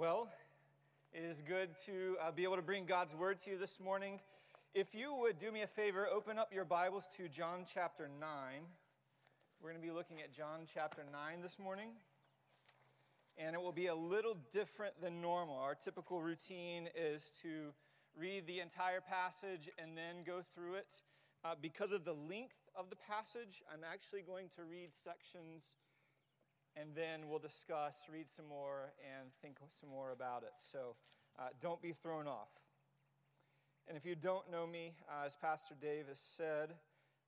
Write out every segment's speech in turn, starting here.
Well, it is good to uh, be able to bring God's word to you this morning. If you would do me a favor, open up your Bibles to John chapter 9. We're going to be looking at John chapter 9 this morning. And it will be a little different than normal. Our typical routine is to read the entire passage and then go through it. Uh, because of the length of the passage, I'm actually going to read sections and then we'll discuss, read some more, and think some more about it. So uh, don't be thrown off. And if you don't know me, uh, as Pastor Dave has said,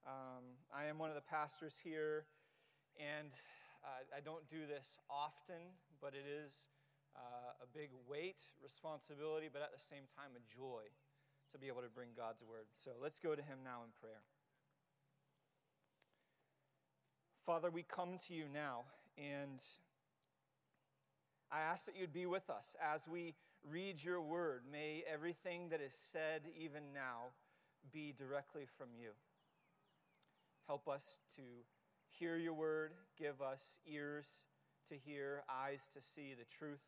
um, I am one of the pastors here, and uh, I don't do this often, but it is uh, a big weight, responsibility, but at the same time, a joy to be able to bring God's word. So let's go to Him now in prayer. Father, we come to you now, and I ask that you'd be with us as we read your word. May everything that is said, even now, be directly from you. Help us to hear your word, give us ears to hear, eyes to see the truth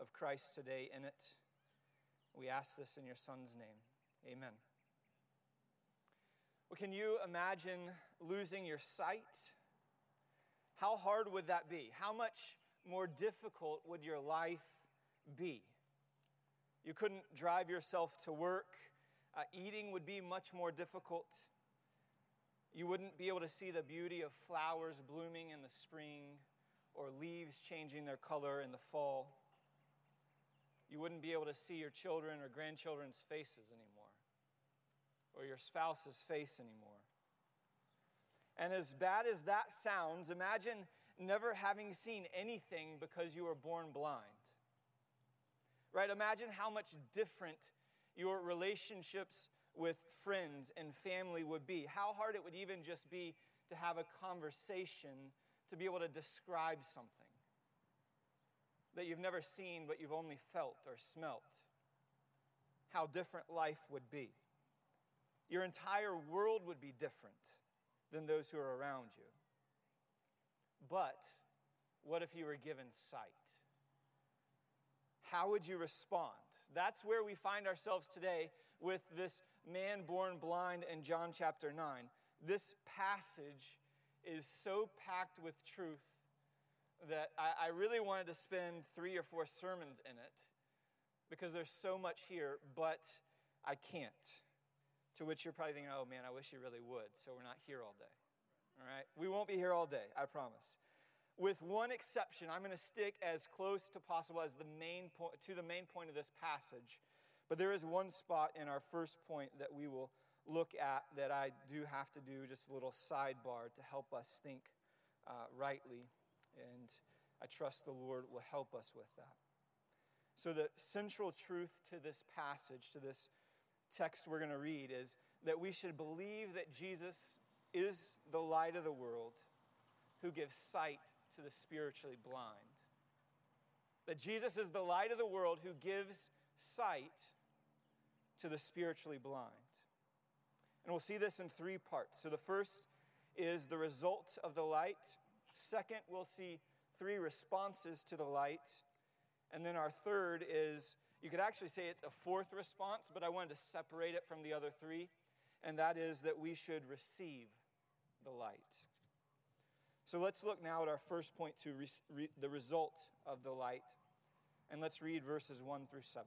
of Christ today in it. We ask this in your Son's name. Amen. Well, can you imagine losing your sight? How hard would that be? How much more difficult would your life be? You couldn't drive yourself to work. Uh, eating would be much more difficult. You wouldn't be able to see the beauty of flowers blooming in the spring or leaves changing their color in the fall. You wouldn't be able to see your children or grandchildren's faces anymore or your spouse's face anymore. And as bad as that sounds, imagine never having seen anything because you were born blind. Right? Imagine how much different your relationships with friends and family would be. How hard it would even just be to have a conversation to be able to describe something that you've never seen but you've only felt or smelt. How different life would be. Your entire world would be different than those who are around you. But what if you were given sight? How would you respond? That's where we find ourselves today with this man born blind in John chapter 9. This passage is so packed with truth that I, I really wanted to spend three or four sermons in it because there's so much here, but I can't. To which you're probably thinking, oh man, I wish you really would, so we're not here all day. All right? We won't be here all day, I promise. With one exception, I'm going to stick as close to possible as the main point, to the main point of this passage. But there is one spot in our first point that we will look at that I do have to do just a little sidebar to help us think uh, rightly. And I trust the Lord will help us with that. So, the central truth to this passage, to this text we're going to read is that we should believe that Jesus is the light of the world who gives sight to the spiritually blind. That Jesus is the light of the world who gives sight to the spiritually blind. And we'll see this in three parts. So the first is the result of the light. Second, we'll see three responses to the light. And then our third is you could actually say it's a fourth response, but I wanted to separate it from the other three, and that is that we should receive the light. So let's look now at our first point to re- re- the result of the light, and let's read verses 1 through 7.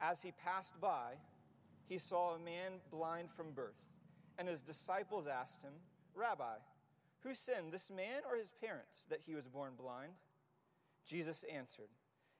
As he passed by, he saw a man blind from birth, and his disciples asked him, Rabbi, who sinned, this man or his parents, that he was born blind? Jesus answered,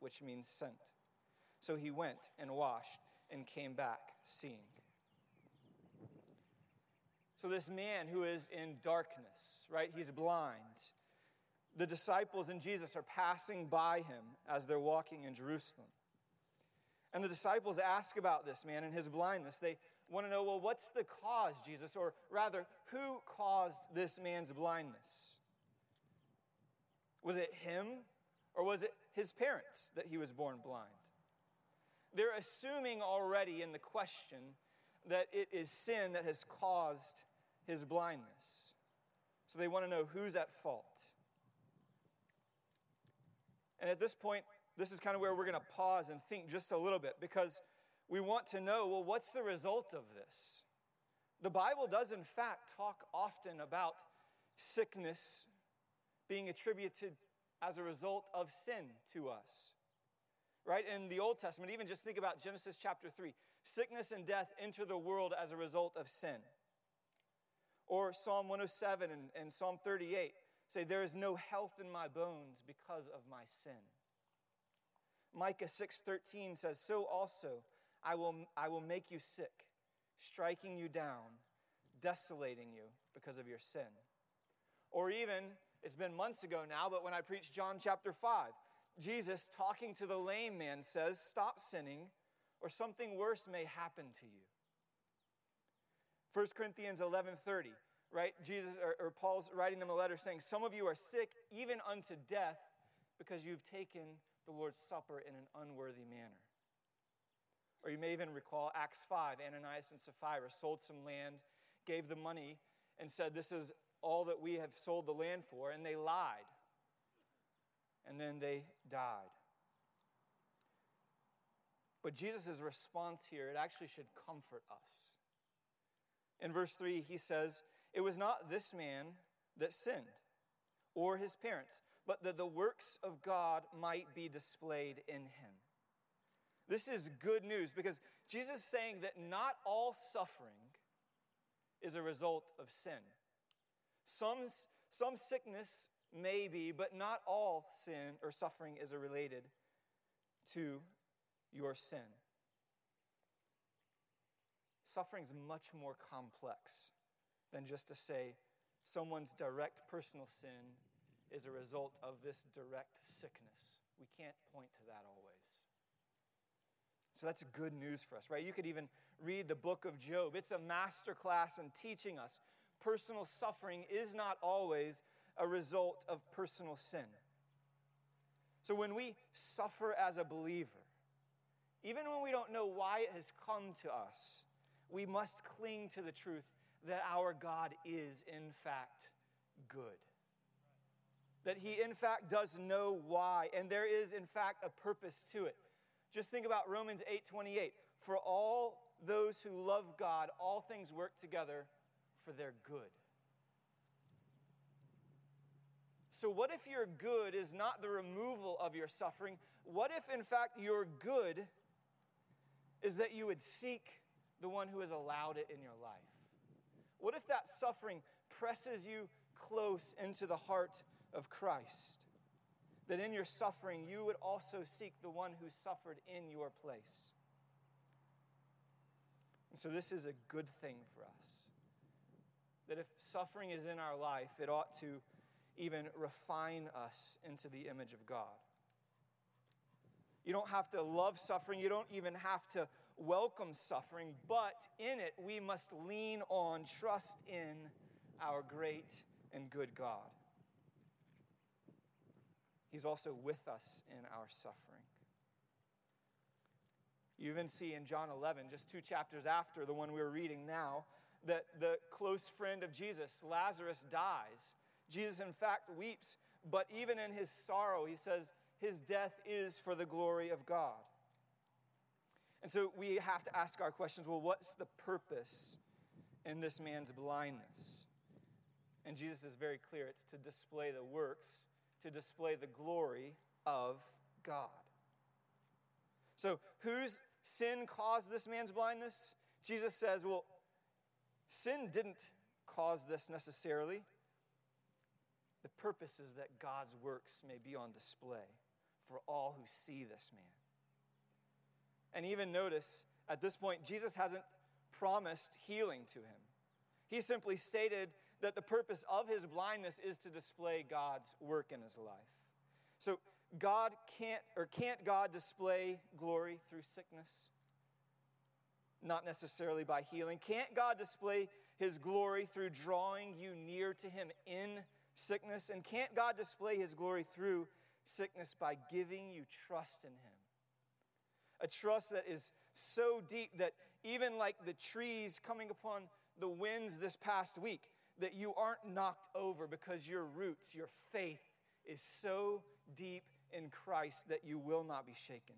which means sent. So he went and washed and came back seeing. So, this man who is in darkness, right, he's blind. the disciples and Jesus are passing by him as they're walking in Jerusalem. And the disciples ask about this man and his blindness. They want to know, well, what's the cause, Jesus? Or rather, who caused this man's blindness? Was it him or was it his parents that he was born blind? They're assuming already in the question that it is sin that has caused his blindness. So they want to know who's at fault. And at this point, this is kind of where we're going to pause and think just a little bit because we want to know well, what's the result of this? The Bible does, in fact, talk often about sickness being attributed as a result of sin to us. Right? In the Old Testament, even just think about Genesis chapter 3 sickness and death enter the world as a result of sin. Or Psalm 107 and, and Psalm 38 say, There is no health in my bones because of my sin. Micah 6:13 says, "So also I will, I will make you sick, striking you down, desolating you because of your sin." Or even, it's been months ago now, but when I preached John chapter 5, Jesus talking to the lame man says, "Stop sinning, or something worse may happen to you." 1 Corinthians 11:30, right? Jesus or, or Paul's writing them a letter saying, "Some of you are sick even unto death because you've taken the Lord's Supper in an unworthy manner. Or you may even recall Acts 5 Ananias and Sapphira sold some land, gave the money, and said, This is all that we have sold the land for, and they lied. And then they died. But Jesus' response here, it actually should comfort us. In verse 3, he says, It was not this man that sinned, or his parents, but that the works of God might be displayed in him. This is good news because Jesus is saying that not all suffering is a result of sin. Some, some sickness may be, but not all sin or suffering is related to your sin. Suffering is much more complex than just to say someone's direct personal sin is a result of this direct sickness. We can't point to that always. So that's good news for us, right? You could even read the book of Job. It's a master class in teaching us personal suffering is not always a result of personal sin. So when we suffer as a believer, even when we don't know why it has come to us, we must cling to the truth that our God is, in fact, good. That he in fact does know why and there is in fact a purpose to it. Just think about romans 8.28 for all those who love god all things work together for their good so what if your good is not the removal of your suffering what if in fact your good is that you would seek the one who has allowed it in your life what if that suffering presses you close into the heart of Christ. That in your suffering, you would also seek the one who suffered in your place. And so, this is a good thing for us. That if suffering is in our life, it ought to even refine us into the image of God. You don't have to love suffering, you don't even have to welcome suffering, but in it, we must lean on, trust in our great and good God. He's also with us in our suffering. You even see in John 11, just two chapters after the one we're reading now, that the close friend of Jesus, Lazarus, dies. Jesus, in fact, weeps, but even in his sorrow, he says, his death is for the glory of God. And so we have to ask our questions well, what's the purpose in this man's blindness? And Jesus is very clear it's to display the works to display the glory of God. So, whose sin caused this man's blindness? Jesus says, well, sin didn't cause this necessarily. The purpose is that God's works may be on display for all who see this man. And even notice, at this point, Jesus hasn't promised healing to him. He simply stated that the purpose of his blindness is to display God's work in his life. So, God can't, or can't God display glory through sickness? Not necessarily by healing. Can't God display his glory through drawing you near to him in sickness? And can't God display his glory through sickness by giving you trust in him? A trust that is so deep that even like the trees coming upon the winds this past week, that you aren't knocked over because your roots, your faith is so deep in Christ that you will not be shaken.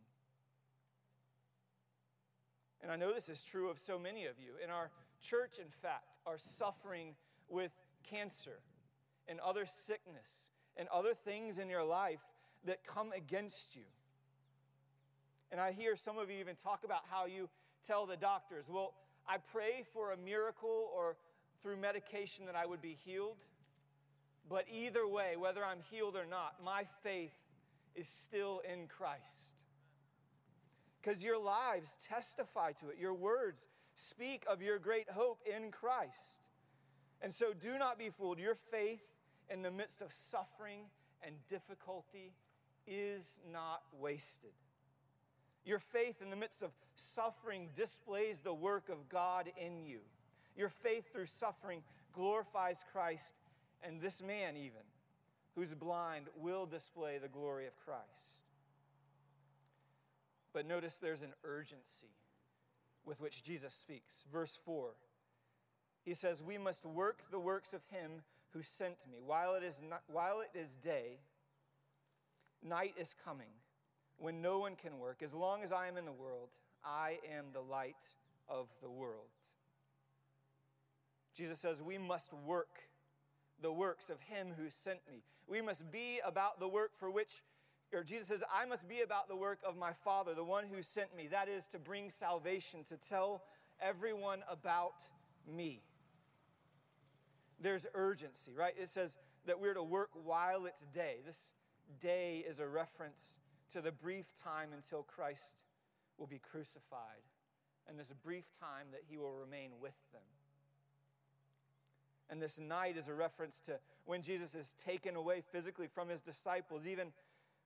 And I know this is true of so many of you. In our church, in fact, are suffering with cancer and other sickness and other things in your life that come against you. And I hear some of you even talk about how you tell the doctors, well, I pray for a miracle or through medication that I would be healed. But either way, whether I'm healed or not, my faith is still in Christ. Because your lives testify to it, your words speak of your great hope in Christ. And so do not be fooled. Your faith in the midst of suffering and difficulty is not wasted. Your faith in the midst of suffering displays the work of God in you. Your faith through suffering glorifies Christ, and this man, even, who's blind, will display the glory of Christ. But notice there's an urgency with which Jesus speaks. Verse 4 he says, We must work the works of him who sent me. While it is, not, while it is day, night is coming when no one can work. As long as I am in the world, I am the light of the world. Jesus says, We must work the works of him who sent me. We must be about the work for which, or Jesus says, I must be about the work of my Father, the one who sent me. That is to bring salvation, to tell everyone about me. There's urgency, right? It says that we're to work while it's day. This day is a reference to the brief time until Christ will be crucified and this brief time that he will remain with them. And this night is a reference to when Jesus is taken away physically from his disciples. Even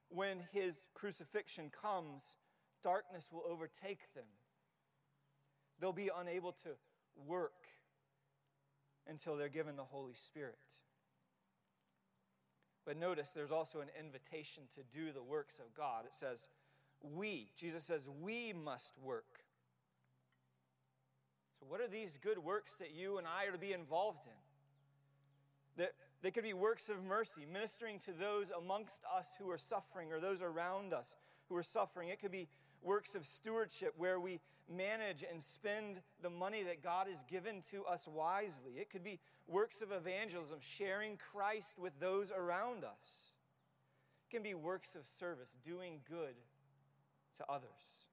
when his crucifixion comes, darkness will overtake them. They'll be unable to work until they're given the Holy Spirit. But notice there's also an invitation to do the works of God. It says, We, Jesus says, we must work. So, what are these good works that you and I are to be involved in? That they could be works of mercy, ministering to those amongst us who are suffering or those around us who are suffering. It could be works of stewardship where we manage and spend the money that God has given to us wisely. It could be works of evangelism, sharing Christ with those around us. It can be works of service, doing good to others.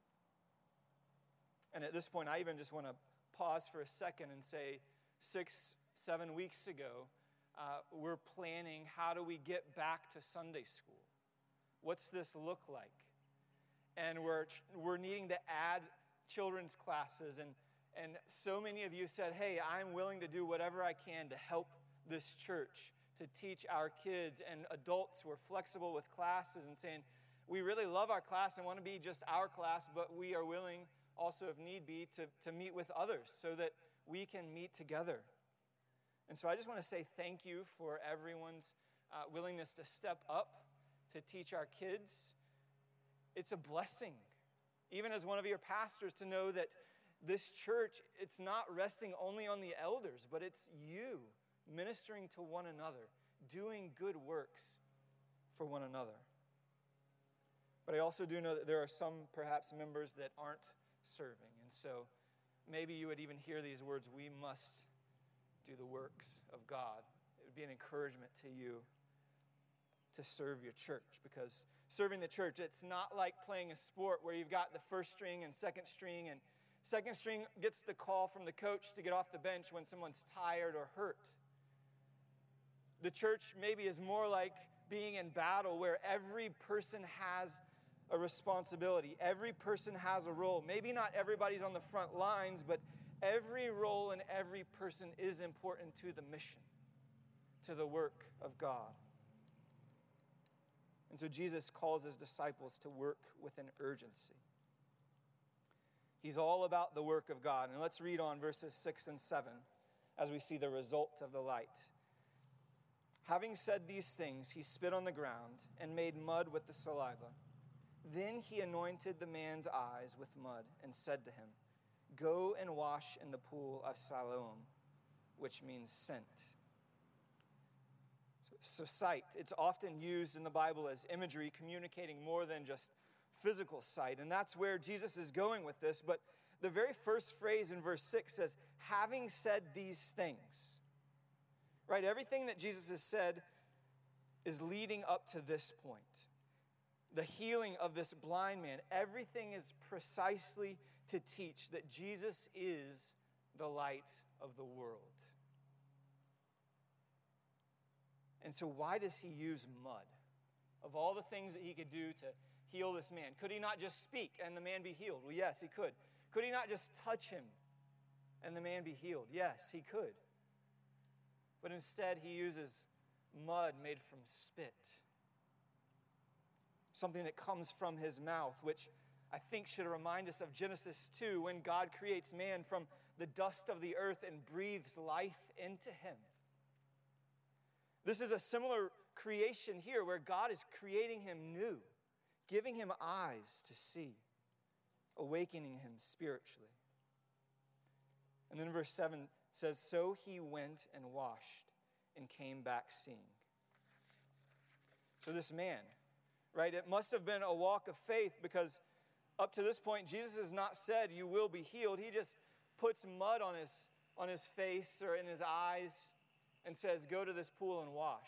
And at this point, I even just want to pause for a second and say, six, seven weeks ago, uh, we're planning how do we get back to Sunday school? What's this look like? And we're, we're needing to add children's classes. And, and so many of you said, Hey, I'm willing to do whatever I can to help this church to teach our kids. And adults were flexible with classes and saying, We really love our class and want to be just our class, but we are willing also, if need be, to, to meet with others so that we can meet together. And so I just want to say thank you for everyone's uh, willingness to step up to teach our kids. It's a blessing even as one of your pastors, to know that this church, it's not resting only on the elders, but it's you ministering to one another, doing good works for one another. But I also do know that there are some, perhaps, members that aren't serving. And so maybe you would even hear these words we must do the works of God. It would be an encouragement to you to serve your church because serving the church, it's not like playing a sport where you've got the first string and second string, and second string gets the call from the coach to get off the bench when someone's tired or hurt. The church maybe is more like being in battle where every person has a responsibility, every person has a role. Maybe not everybody's on the front lines, but every role and every person is important to the mission. to the work of God. And so Jesus calls his disciples to work with an urgency. He's all about the work of God. And let's read on verses 6 and 7 as we see the result of the light. Having said these things, he spit on the ground and made mud with the saliva. Then he anointed the man's eyes with mud and said to him, Go and wash in the pool of Siloam, which means sent. So, sight, it's often used in the Bible as imagery, communicating more than just physical sight. And that's where Jesus is going with this. But the very first phrase in verse 6 says, Having said these things. Right? Everything that Jesus has said is leading up to this point. The healing of this blind man, everything is precisely to teach that Jesus is the light of the world. And so, why does he use mud? Of all the things that he could do to heal this man, could he not just speak and the man be healed? Well, yes, he could. Could he not just touch him and the man be healed? Yes, he could. But instead, he uses mud made from spit, something that comes from his mouth, which I think should remind us of Genesis 2 when God creates man from the dust of the earth and breathes life into him. This is a similar creation here where God is creating him new, giving him eyes to see, awakening him spiritually. And then verse 7 says, So he went and washed and came back seeing. So this man, right, it must have been a walk of faith because up to this point, Jesus has not said, You will be healed. He just puts mud on his, on his face or in his eyes and says, Go to this pool and wash.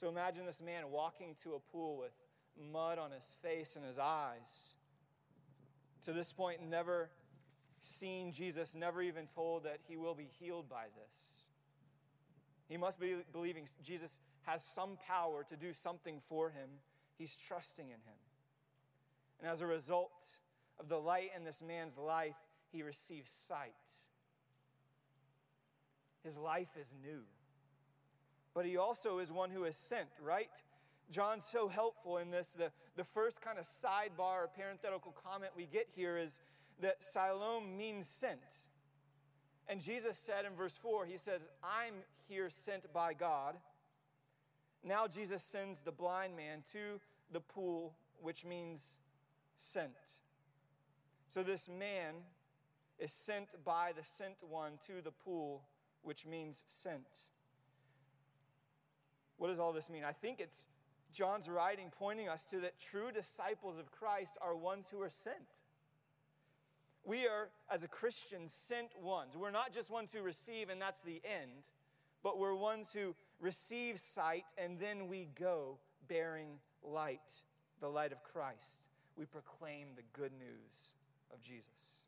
So imagine this man walking to a pool with mud on his face and his eyes. To this point, never seen Jesus, never even told that he will be healed by this. He must be believing Jesus has some power to do something for him. He's trusting in him. And as a result of the light in this man's life, he receives sight. His life is new. But he also is one who is sent, right? John's so helpful in this. The, the first kind of sidebar or parenthetical comment we get here is that Siloam means sent. And Jesus said in verse 4, He says, I'm here sent by God. Now Jesus sends the blind man to the pool, which means sent. So this man is sent by the sent one to the pool, which means sent. What does all this mean? I think it's John's writing pointing us to that true disciples of Christ are ones who are sent. We are, as a Christian, sent ones. We're not just ones who receive and that's the end, but we're ones who receive sight and then we go bearing light, the light of Christ. We proclaim the good news of Jesus.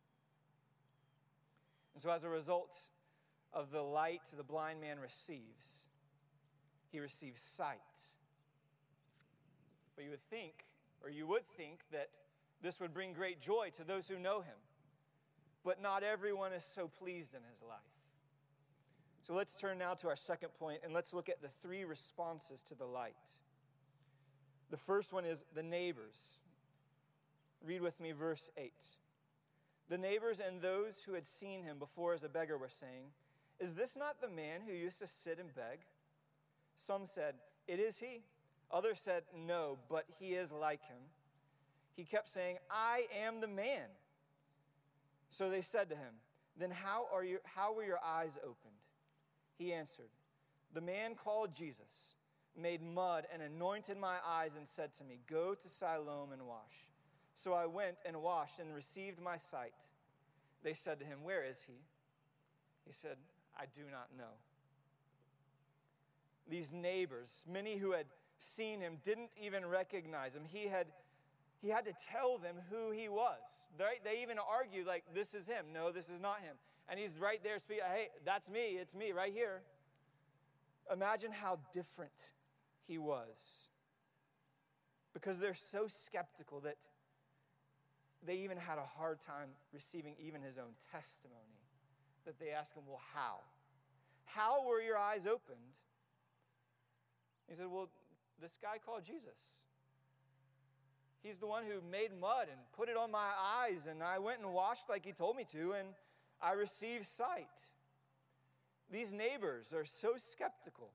And so, as a result of the light the blind man receives, he receives sight. But you would think, or you would think, that this would bring great joy to those who know him. But not everyone is so pleased in his life. So let's turn now to our second point and let's look at the three responses to the light. The first one is the neighbors. Read with me verse 8. The neighbors and those who had seen him before as a beggar were saying, Is this not the man who used to sit and beg? Some said, It is he. Others said, No, but he is like him. He kept saying, I am the man. So they said to him, Then how, are you, how were your eyes opened? He answered, The man called Jesus made mud and anointed my eyes and said to me, Go to Siloam and wash. So I went and washed and received my sight. They said to him, Where is he? He said, I do not know. These neighbors, many who had seen him, didn't even recognize him. He had, he had to tell them who he was. They, they even argued, like, this is him. No, this is not him. And he's right there speaking, hey, that's me. It's me right here. Imagine how different he was. Because they're so skeptical that they even had a hard time receiving even his own testimony. That they ask him, well, how? How were your eyes opened? He said, Well, this guy called Jesus. He's the one who made mud and put it on my eyes, and I went and washed like he told me to, and I received sight. These neighbors are so skeptical,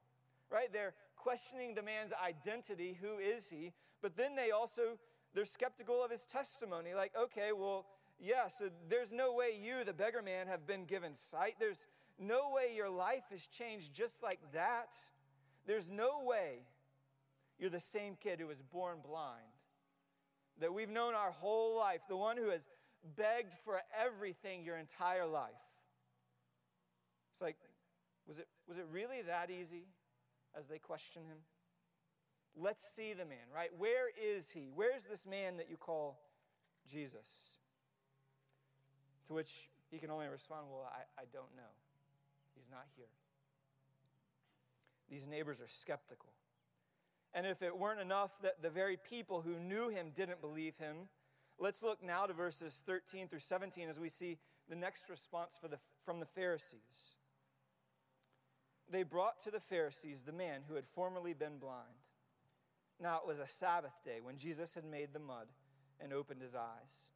right? They're questioning the man's identity, who is he? But then they also they're skeptical of his testimony. Like, okay, well, yeah, so there's no way you, the beggar man, have been given sight. There's no way your life has changed just like that. There's no way you're the same kid who was born blind that we've known our whole life, the one who has begged for everything your entire life. It's like, was it, was it really that easy as they question him? Let's see the man, right? Where is he? Where's this man that you call Jesus? To which he can only respond, Well, I, I don't know. He's not here. These neighbors are skeptical. And if it weren't enough that the very people who knew him didn't believe him, let's look now to verses 13 through 17 as we see the next response the, from the Pharisees. They brought to the Pharisees the man who had formerly been blind. Now it was a Sabbath day when Jesus had made the mud and opened his eyes.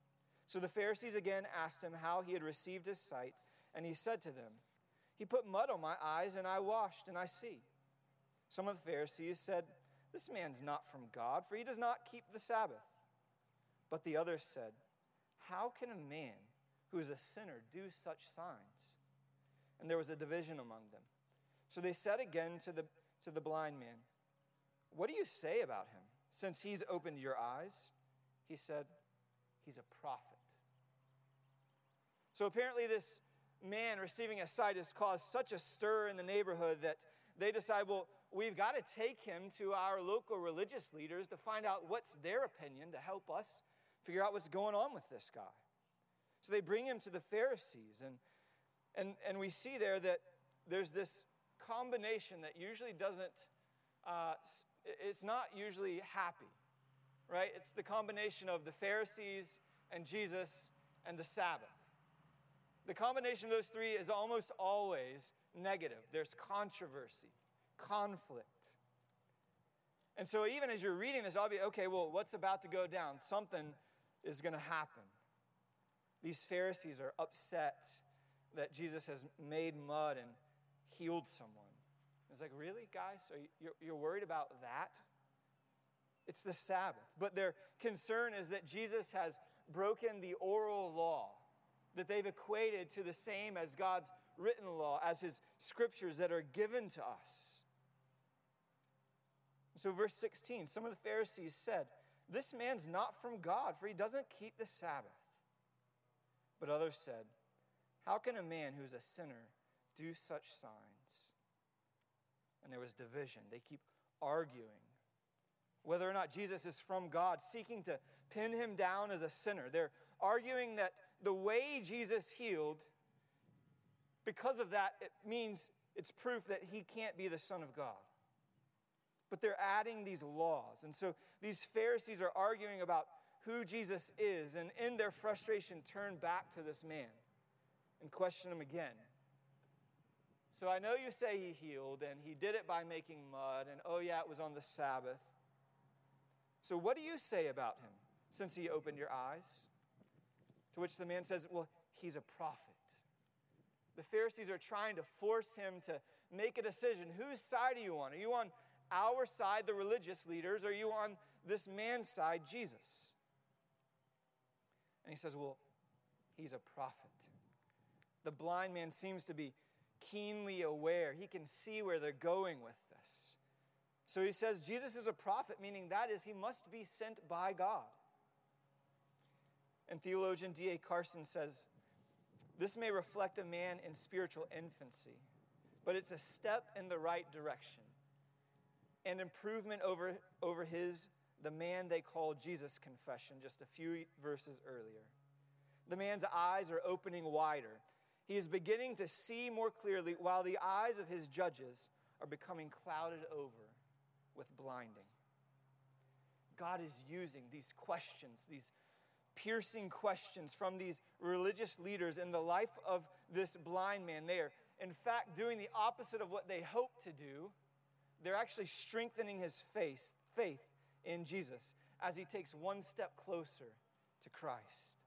So the Pharisees again asked him how he had received his sight, and he said to them, He put mud on my eyes, and I washed, and I see. Some of the Pharisees said, This man's not from God, for he does not keep the Sabbath. But the others said, How can a man who is a sinner do such signs? And there was a division among them. So they said again to the, to the blind man, what do you say about him? Since he's opened your eyes, he said, He's a prophet. So apparently, this man receiving a sight has caused such a stir in the neighborhood that they decide, well, we've got to take him to our local religious leaders to find out what's their opinion to help us figure out what's going on with this guy. So they bring him to the Pharisees, and, and, and we see there that there's this combination that usually doesn't uh, it's not usually happy, right? It's the combination of the Pharisees and Jesus and the Sabbath. The combination of those three is almost always negative. There's controversy, conflict. And so, even as you're reading this, I'll be okay, well, what's about to go down? Something is going to happen. These Pharisees are upset that Jesus has made mud and healed someone. Like, really, guys? Are you, you're worried about that? It's the Sabbath. But their concern is that Jesus has broken the oral law, that they've equated to the same as God's written law, as his scriptures that are given to us. So, verse 16 some of the Pharisees said, This man's not from God, for he doesn't keep the Sabbath. But others said, How can a man who's a sinner do such signs? And there was division. They keep arguing whether or not Jesus is from God, seeking to pin him down as a sinner. They're arguing that the way Jesus healed, because of that, it means it's proof that he can't be the Son of God. But they're adding these laws. And so these Pharisees are arguing about who Jesus is, and in their frustration, turn back to this man and question him again. So I know you say he healed, and he did it by making mud, and oh, yeah, it was on the Sabbath. So what do you say about him since he opened your eyes? To which the man says, Well, he's a prophet. The Pharisees are trying to force him to make a decision. Whose side are you on? Are you on our side, the religious leaders, or are you on this man's side, Jesus? And he says, Well, he's a prophet. The blind man seems to be keenly aware. He can see where they're going with this. So he says Jesus is a prophet, meaning that is, he must be sent by God. And theologian D.A. Carson says this may reflect a man in spiritual infancy, but it's a step in the right direction and improvement over, over his, the man they call Jesus confession just a few verses earlier. The man's eyes are opening wider. He is beginning to see more clearly while the eyes of his judges are becoming clouded over with blinding. God is using these questions, these piercing questions from these religious leaders in the life of this blind man. They are in fact doing the opposite of what they hoped to do, they're actually strengthening his faith, faith in Jesus as he takes one step closer to Christ.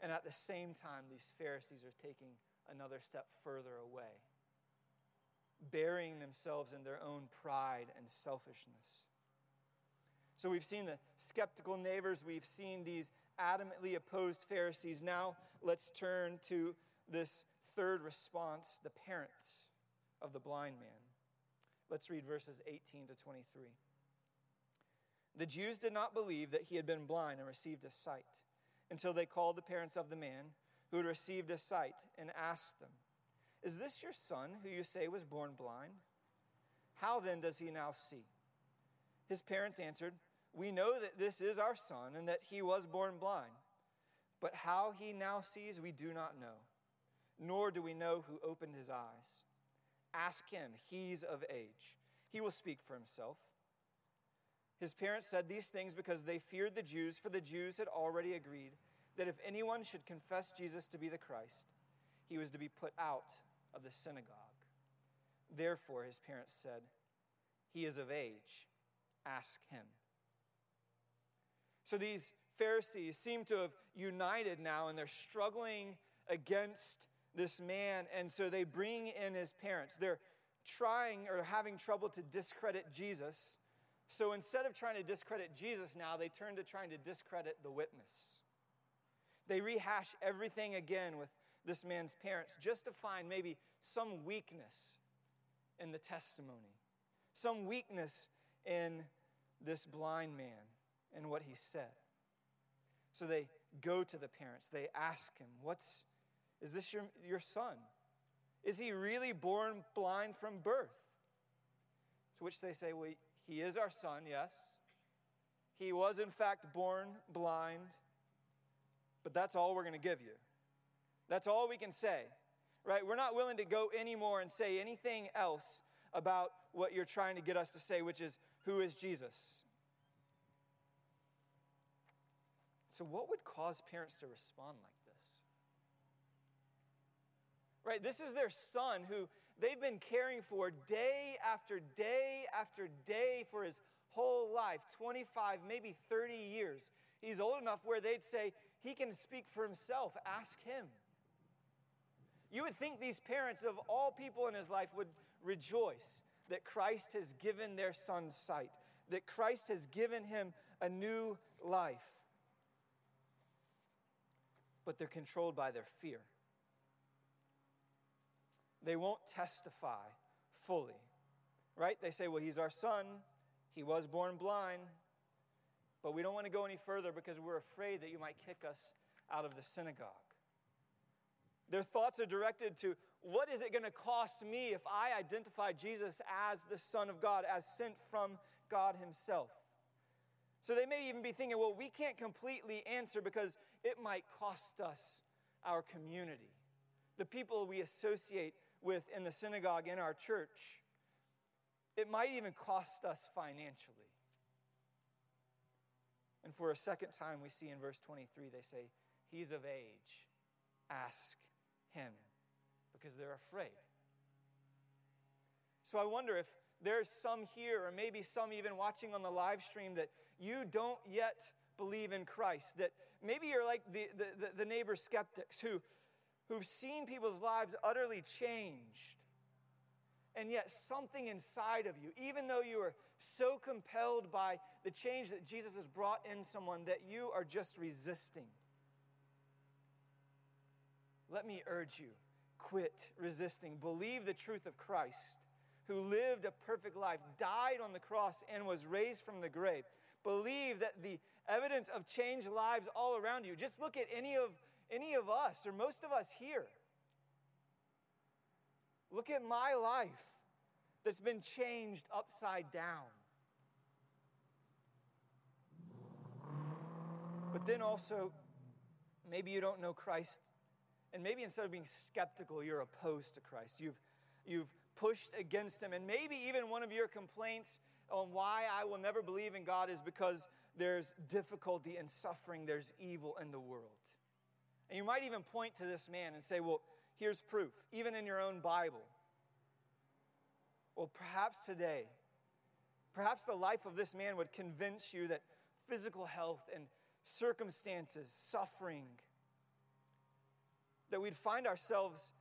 And at the same time, these Pharisees are taking another step further away, burying themselves in their own pride and selfishness. So we've seen the skeptical neighbors, we've seen these adamantly opposed Pharisees. Now let's turn to this third response the parents of the blind man. Let's read verses 18 to 23. The Jews did not believe that he had been blind and received his sight until they called the parents of the man who had received his sight and asked them, Is this your son who you say was born blind? How then does he now see? His parents answered, We know that this is our son and that he was born blind. But how he now sees, we do not know, nor do we know who opened his eyes. Ask him, he's of age. He will speak for himself. His parents said these things because they feared the Jews, for the Jews had already agreed that if anyone should confess Jesus to be the Christ, he was to be put out of the synagogue. Therefore, his parents said, He is of age, ask him. So these Pharisees seem to have united now, and they're struggling against this man, and so they bring in his parents. They're trying or having trouble to discredit Jesus so instead of trying to discredit Jesus now, they turn to trying to discredit the witness. They rehash everything again with this man's parents just to find maybe some weakness in the testimony, some weakness in this blind man and what he said. So they go to the parents. They ask him, What's, is this your, your son? Is he really born blind from birth? To which they say, Well, he is our son, yes. He was, in fact, born blind, but that's all we're going to give you. That's all we can say, right? We're not willing to go anymore and say anything else about what you're trying to get us to say, which is, who is Jesus? So, what would cause parents to respond like this? Right? This is their son who they've been caring for day after day after day for his whole life 25, maybe 30 years. He's old enough where they'd say, He can speak for himself, ask him. You would think these parents, of all people in his life, would rejoice that Christ has given their son sight, that Christ has given him a new life. But they're controlled by their fear they won't testify fully. Right? They say, well, he's our son. He was born blind. But we don't want to go any further because we're afraid that you might kick us out of the synagogue. Their thoughts are directed to what is it going to cost me if I identify Jesus as the Son of God, as sent from God Himself? So they may even be thinking, well, we can't completely answer because it might cost us our community, the people we associate with in the synagogue in our church, it might even cost us financially. And for a second time, we see in verse 23, they say, He's of age. Ask him. Because they're afraid. So I wonder if there's some here, or maybe some even watching on the live stream, that you don't yet believe in Christ. That maybe you're like the, the, the neighbor skeptics who who've seen people's lives utterly changed. And yet, something inside of you, even though you are so compelled by the change that Jesus has brought in someone, that you are just resisting. Let me urge you quit resisting. Believe the truth of Christ, who lived a perfect life, died on the cross, and was raised from the grave. Believe that the evidence of changed lives all around you. Just look at any of any of us or most of us here. Look at my life that's been changed upside down. But then also, maybe you don't know Christ, and maybe instead of being skeptical, you're opposed to Christ. You've, you've pushed against Him, and maybe even one of your complaints on why I will never believe in God is because there's difficulty and suffering, there's evil in the world. And you might even point to this man and say, well, Here's proof, even in your own Bible. Well, perhaps today, perhaps the life of this man would convince you that physical health and circumstances, suffering, that we'd find ourselves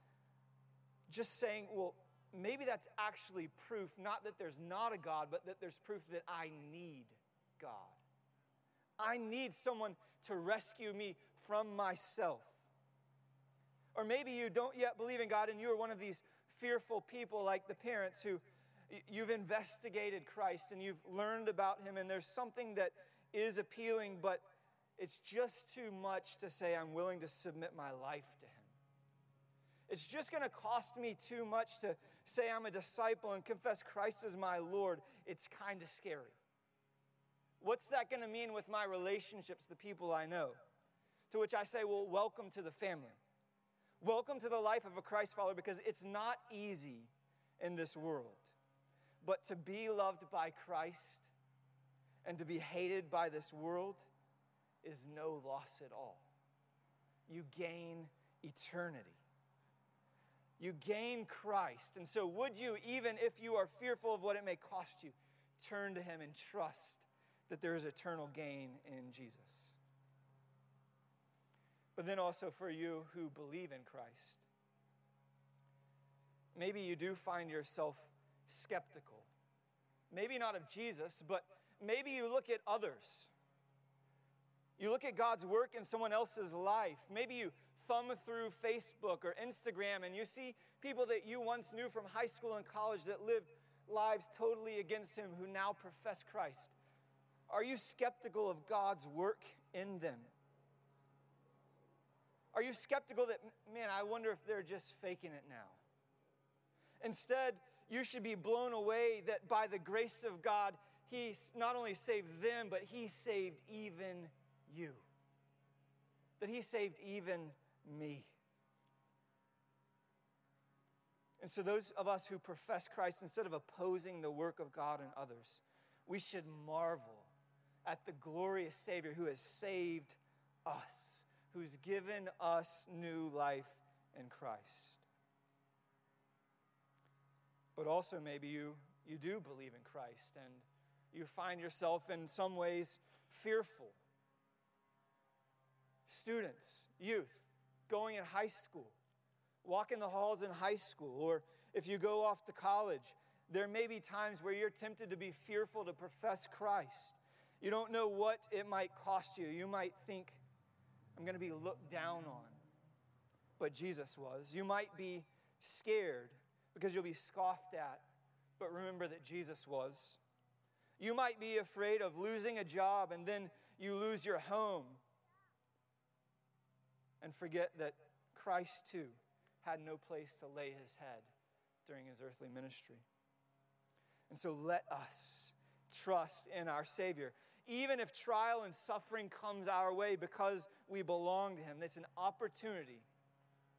just saying, well, maybe that's actually proof, not that there's not a God, but that there's proof that I need God. I need someone to rescue me from myself. Or maybe you don't yet believe in God and you are one of these fearful people like the parents who you've investigated Christ and you've learned about him and there's something that is appealing, but it's just too much to say I'm willing to submit my life to him. It's just going to cost me too much to say I'm a disciple and confess Christ as my Lord. It's kind of scary. What's that going to mean with my relationships, the people I know? To which I say, well, welcome to the family. Welcome to the life of a Christ follower because it's not easy in this world. But to be loved by Christ and to be hated by this world is no loss at all. You gain eternity. You gain Christ. And so, would you, even if you are fearful of what it may cost you, turn to Him and trust that there is eternal gain in Jesus? But then also for you who believe in Christ, maybe you do find yourself skeptical. Maybe not of Jesus, but maybe you look at others. You look at God's work in someone else's life. Maybe you thumb through Facebook or Instagram and you see people that you once knew from high school and college that lived lives totally against Him who now profess Christ. Are you skeptical of God's work in them? Are you skeptical that, man, I wonder if they're just faking it now? Instead, you should be blown away that by the grace of God, He not only saved them, but He saved even you. That He saved even me. And so, those of us who profess Christ, instead of opposing the work of God in others, we should marvel at the glorious Savior who has saved us, who's given us new life in Christ. But also, maybe you, you do believe in Christ and you find yourself in some ways fearful. Students, youth, going in high school, walking the halls in high school, or if you go off to college, there may be times where you're tempted to be fearful to profess Christ. You don't know what it might cost you. You might think, I'm going to be looked down on. But Jesus was. You might be scared because you'll be scoffed at. But remember that Jesus was. You might be afraid of losing a job and then you lose your home and forget that Christ too had no place to lay his head during his earthly ministry. And so let us trust in our Savior. Even if trial and suffering comes our way because we belong to him, it's an opportunity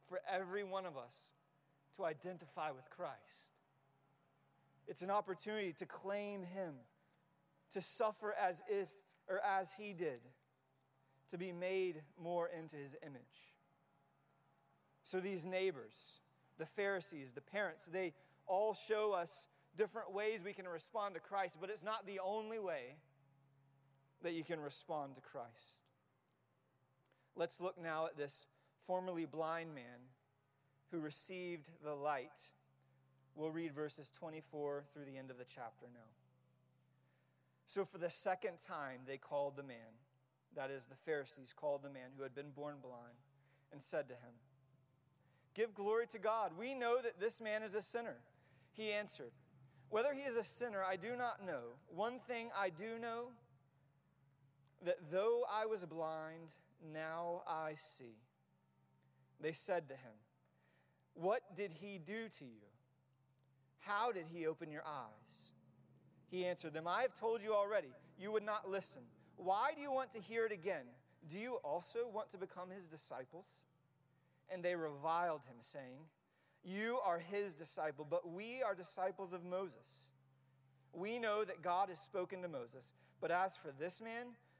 for every one of us to identify with Christ. It's an opportunity to claim him, to suffer as if or as he did to be made more into his image. So these neighbors, the Pharisees, the parents, they all show us different ways we can respond to Christ, but it's not the only way that you can respond to Christ. Let's look now at this formerly blind man who received the light. We'll read verses 24 through the end of the chapter now. So, for the second time, they called the man that is, the Pharisees, called the man who had been born blind and said to him, Give glory to God. We know that this man is a sinner. He answered, Whether he is a sinner, I do not know. One thing I do know that though I was blind, now I see. They said to him, What did he do to you? How did he open your eyes? He answered them, I have told you already. You would not listen. Why do you want to hear it again? Do you also want to become his disciples? And they reviled him, saying, You are his disciple, but we are disciples of Moses. We know that God has spoken to Moses, but as for this man,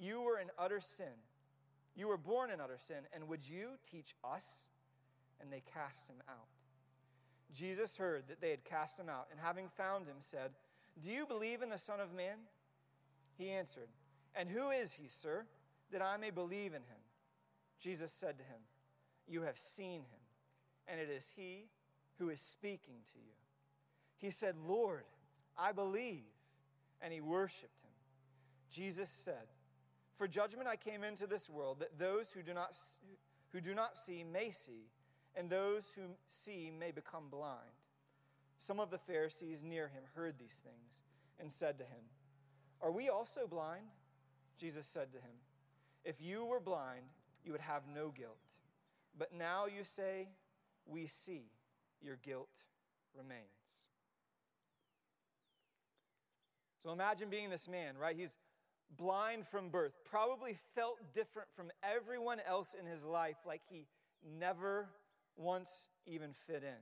You were in utter sin. You were born in utter sin, and would you teach us? And they cast him out. Jesus heard that they had cast him out, and having found him, said, Do you believe in the Son of Man? He answered, And who is he, sir, that I may believe in him? Jesus said to him, You have seen him, and it is he who is speaking to you. He said, Lord, I believe. And he worshiped him. Jesus said, For judgment I came into this world, that those who do not, who do not see may see, and those who see may become blind. Some of the Pharisees near him heard these things and said to him, Are we also blind? Jesus said to him, If you were blind, you would have no guilt. But now you say, We see, your guilt remains. So imagine being this man, right? He's blind from birth, probably felt different from everyone else in his life, like he never once even fit in.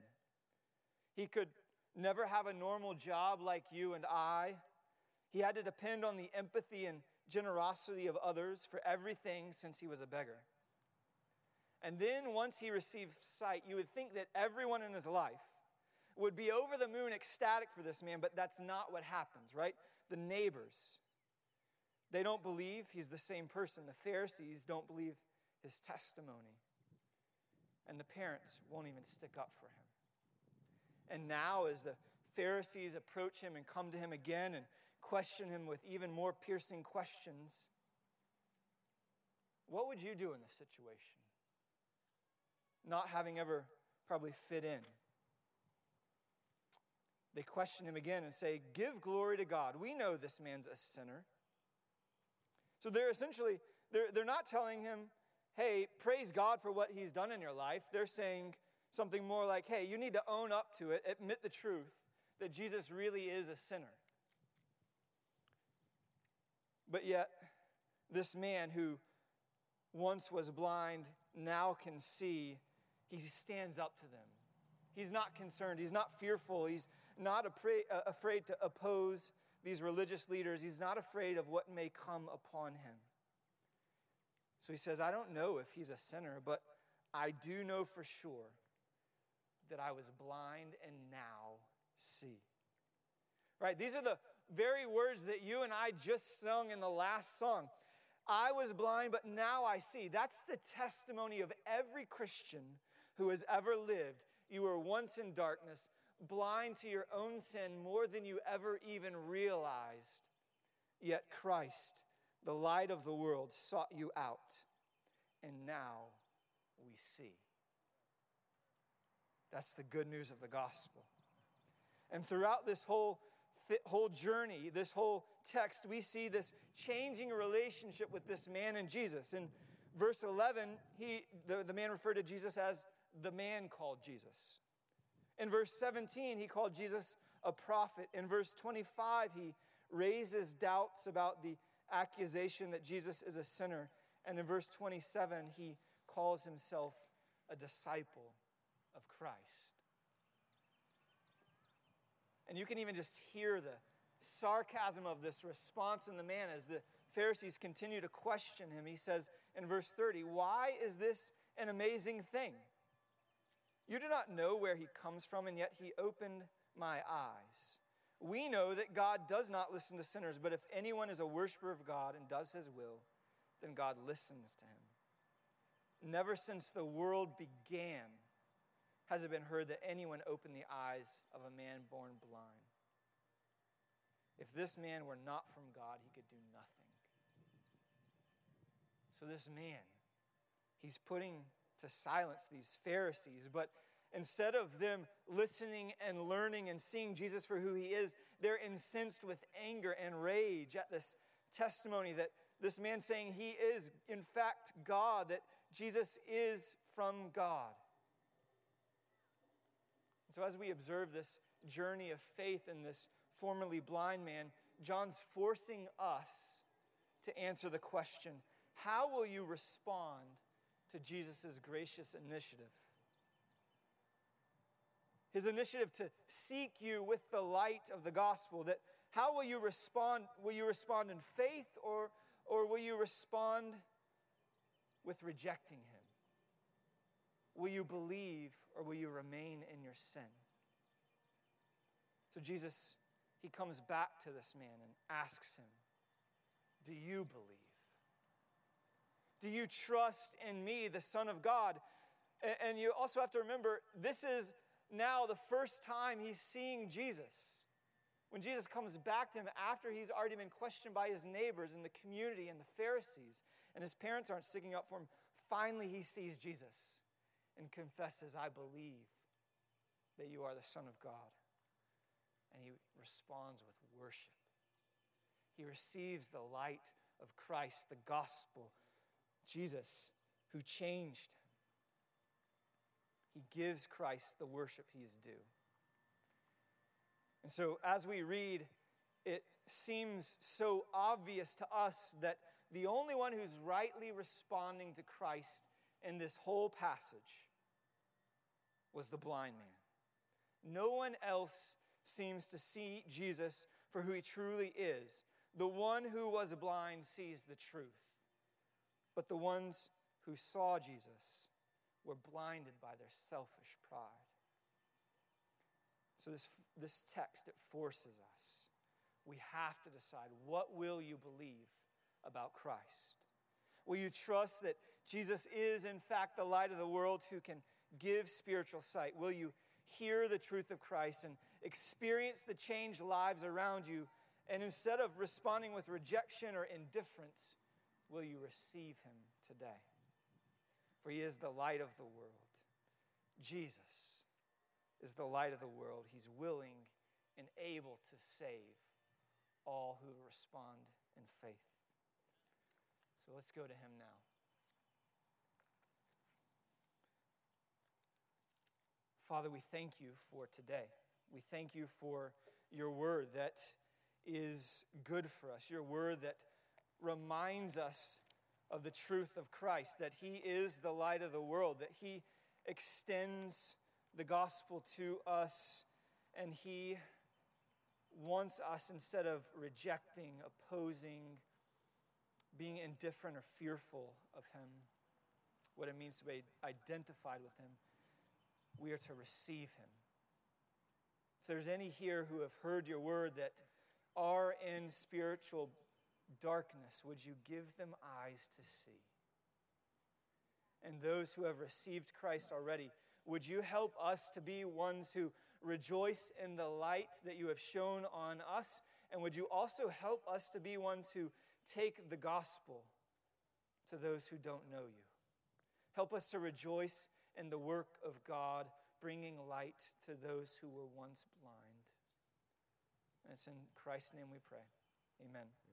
He could never have a normal job like you and I. He had to depend on the empathy and generosity of others for everything since he was a beggar. And then once he received sight, you would think that everyone in his life would be over the moon ecstatic for this man, but that's not what happens, right? The neighbors, they don't believe he's the same person. The Pharisees don't believe his testimony. And the parents won't even stick up for him. And now, as the Pharisees approach him and come to him again and question him with even more piercing questions, what would you do in this situation? Not having ever probably fit in. They question him again and say, Give glory to God. We know this man's a sinner. So they're essentially, they're, they're not telling him, Hey, praise God for what he's done in your life. They're saying something more like, Hey, you need to own up to it, admit the truth that Jesus really is a sinner. But yet, this man who once was blind now can see, he stands up to them. He's not concerned, he's not fearful, he's not uh, afraid to oppose these religious leaders. He's not afraid of what may come upon him. So he says, I don't know if he's a sinner, but I do know for sure that I was blind and now see. Right? These are the very words that you and I just sung in the last song. I was blind, but now I see. That's the testimony of every Christian who has ever lived. You were once in darkness, blind to your own sin more than you ever even realized. Yet Christ, the light of the world, sought you out, and now we see. That's the good news of the gospel. And throughout this whole, whole journey, this whole text, we see this changing relationship with this man and Jesus. In verse 11, he, the, the man referred to Jesus as the man called Jesus. In verse 17, he called Jesus a prophet. In verse 25, he raises doubts about the accusation that Jesus is a sinner. And in verse 27, he calls himself a disciple of Christ. And you can even just hear the sarcasm of this response in the man as the Pharisees continue to question him. He says in verse 30, Why is this an amazing thing? You do not know where he comes from, and yet he opened my eyes. We know that God does not listen to sinners, but if anyone is a worshiper of God and does his will, then God listens to him. Never since the world began has it been heard that anyone opened the eyes of a man born blind. If this man were not from God, he could do nothing. So, this man, he's putting to silence these Pharisees. But instead of them listening and learning and seeing Jesus for who he is, they're incensed with anger and rage at this testimony that this man saying he is, in fact, God, that Jesus is from God. So, as we observe this journey of faith in this formerly blind man, John's forcing us to answer the question how will you respond to Jesus' gracious initiative? His initiative to seek you with the light of the gospel. That how will you respond? Will you respond in faith or, or will you respond with rejecting him? Will you believe or will you remain in your sin? So Jesus, he comes back to this man and asks him, Do you believe? Do you trust in me, the Son of God? And you also have to remember, this is now the first time he's seeing Jesus. When Jesus comes back to him after he's already been questioned by his neighbors and the community and the Pharisees, and his parents aren't sticking up for him, finally he sees Jesus and confesses, I believe that you are the Son of God. And he responds with worship. He receives the light of Christ, the gospel, Jesus, who changed. He gives Christ the worship he's due. And so, as we read, it seems so obvious to us that the only one who's rightly responding to Christ in this whole passage was the blind man. No one else seems to see Jesus for who he truly is. The one who was blind sees the truth, but the ones who saw Jesus were blinded by their selfish pride. So, this, this text, it forces us. We have to decide what will you believe about Christ? Will you trust that Jesus is, in fact, the light of the world who can give spiritual sight? Will you hear the truth of Christ and experience the changed lives around you? And instead of responding with rejection or indifference, will you receive him today? For he is the light of the world. Jesus is the light of the world. He's willing and able to save all who respond in faith. So let's go to him now. Father, we thank you for today. We thank you for your word that is good for us, your word that reminds us of the truth of Christ, that he is the light of the world, that he extends the gospel to us, and he wants us, instead of rejecting, opposing, being indifferent or fearful of him, what it means to be identified with him we are to receive him. If there's any here who have heard your word that are in spiritual darkness, would you give them eyes to see? And those who have received Christ already, would you help us to be ones who rejoice in the light that you have shown on us? And would you also help us to be ones who take the gospel to those who don't know you? Help us to rejoice in the work of God bringing light to those who were once blind. And it's in Christ's name we pray. Amen.